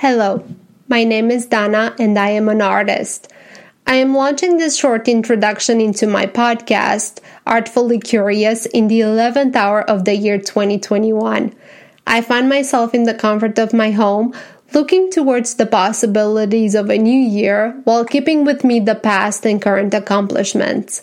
Hello, my name is Dana and I am an artist. I am launching this short introduction into my podcast, Artfully Curious, in the 11th hour of the year 2021. I find myself in the comfort of my home, looking towards the possibilities of a new year while keeping with me the past and current accomplishments.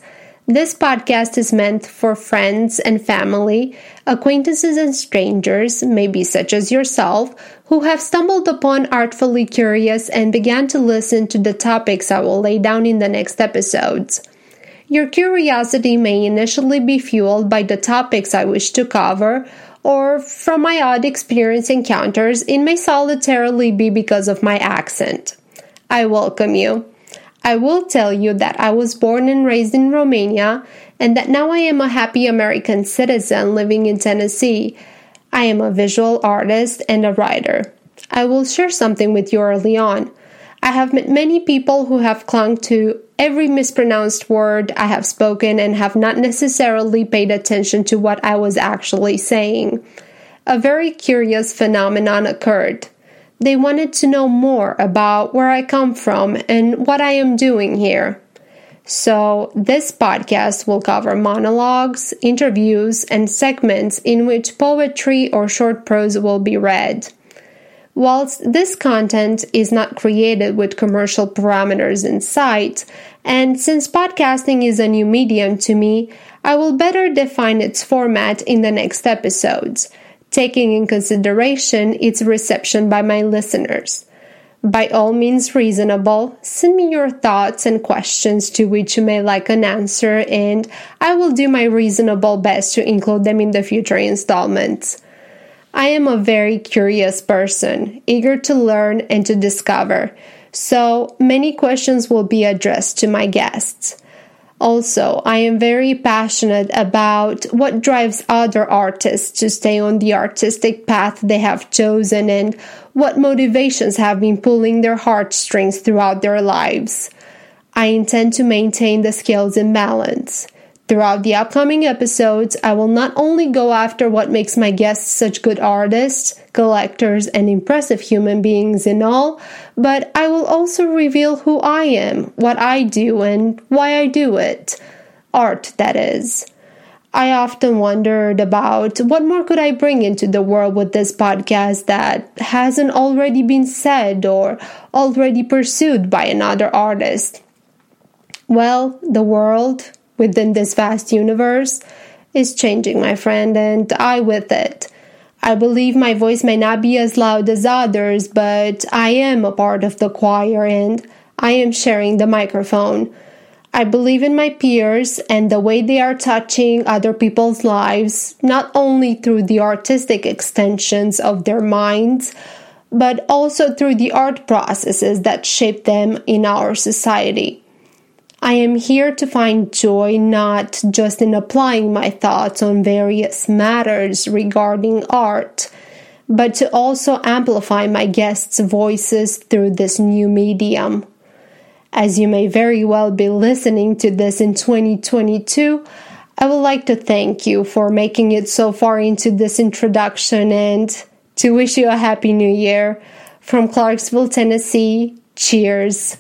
This podcast is meant for friends and family, acquaintances and strangers, maybe such as yourself, who have stumbled upon Artfully Curious and began to listen to the topics I will lay down in the next episodes. Your curiosity may initially be fueled by the topics I wish to cover, or from my odd experience encounters, it may solitarily be because of my accent. I welcome you. I will tell you that I was born and raised in Romania and that now I am a happy American citizen living in Tennessee. I am a visual artist and a writer. I will share something with you early on. I have met many people who have clung to every mispronounced word I have spoken and have not necessarily paid attention to what I was actually saying. A very curious phenomenon occurred. They wanted to know more about where I come from and what I am doing here. So, this podcast will cover monologues, interviews, and segments in which poetry or short prose will be read. Whilst this content is not created with commercial parameters in sight, and since podcasting is a new medium to me, I will better define its format in the next episodes taking in consideration its reception by my listeners. By all means reasonable, send me your thoughts and questions to which you may like an answer, and I will do my reasonable best to include them in the future installments. I am a very curious person, eager to learn and to discover, so many questions will be addressed to my guests. Also, I am very passionate about what drives other artists to stay on the artistic path they have chosen and what motivations have been pulling their heartstrings throughout their lives. I intend to maintain the scales in balance. Throughout the upcoming episodes, I will not only go after what makes my guests such good artists, collectors, and impressive human beings in all, but I will also reveal who I am, what I do, and why I do it. Art, that is. I often wondered about what more could I bring into the world with this podcast that hasn't already been said or already pursued by another artist. Well, the world, within this vast universe is changing, my friend, and I with it. I believe my voice may not be as loud as others, but I am a part of the choir and I am sharing the microphone. I believe in my peers and the way they are touching other people's lives, not only through the artistic extensions of their minds, but also through the art processes that shape them in our society. I am here to find joy not just in applying my thoughts on various matters regarding art, but to also amplify my guests' voices through this new medium. As you may very well be listening to this in 2022, I would like to thank you for making it so far into this introduction and to wish you a happy new year. From Clarksville, Tennessee, cheers.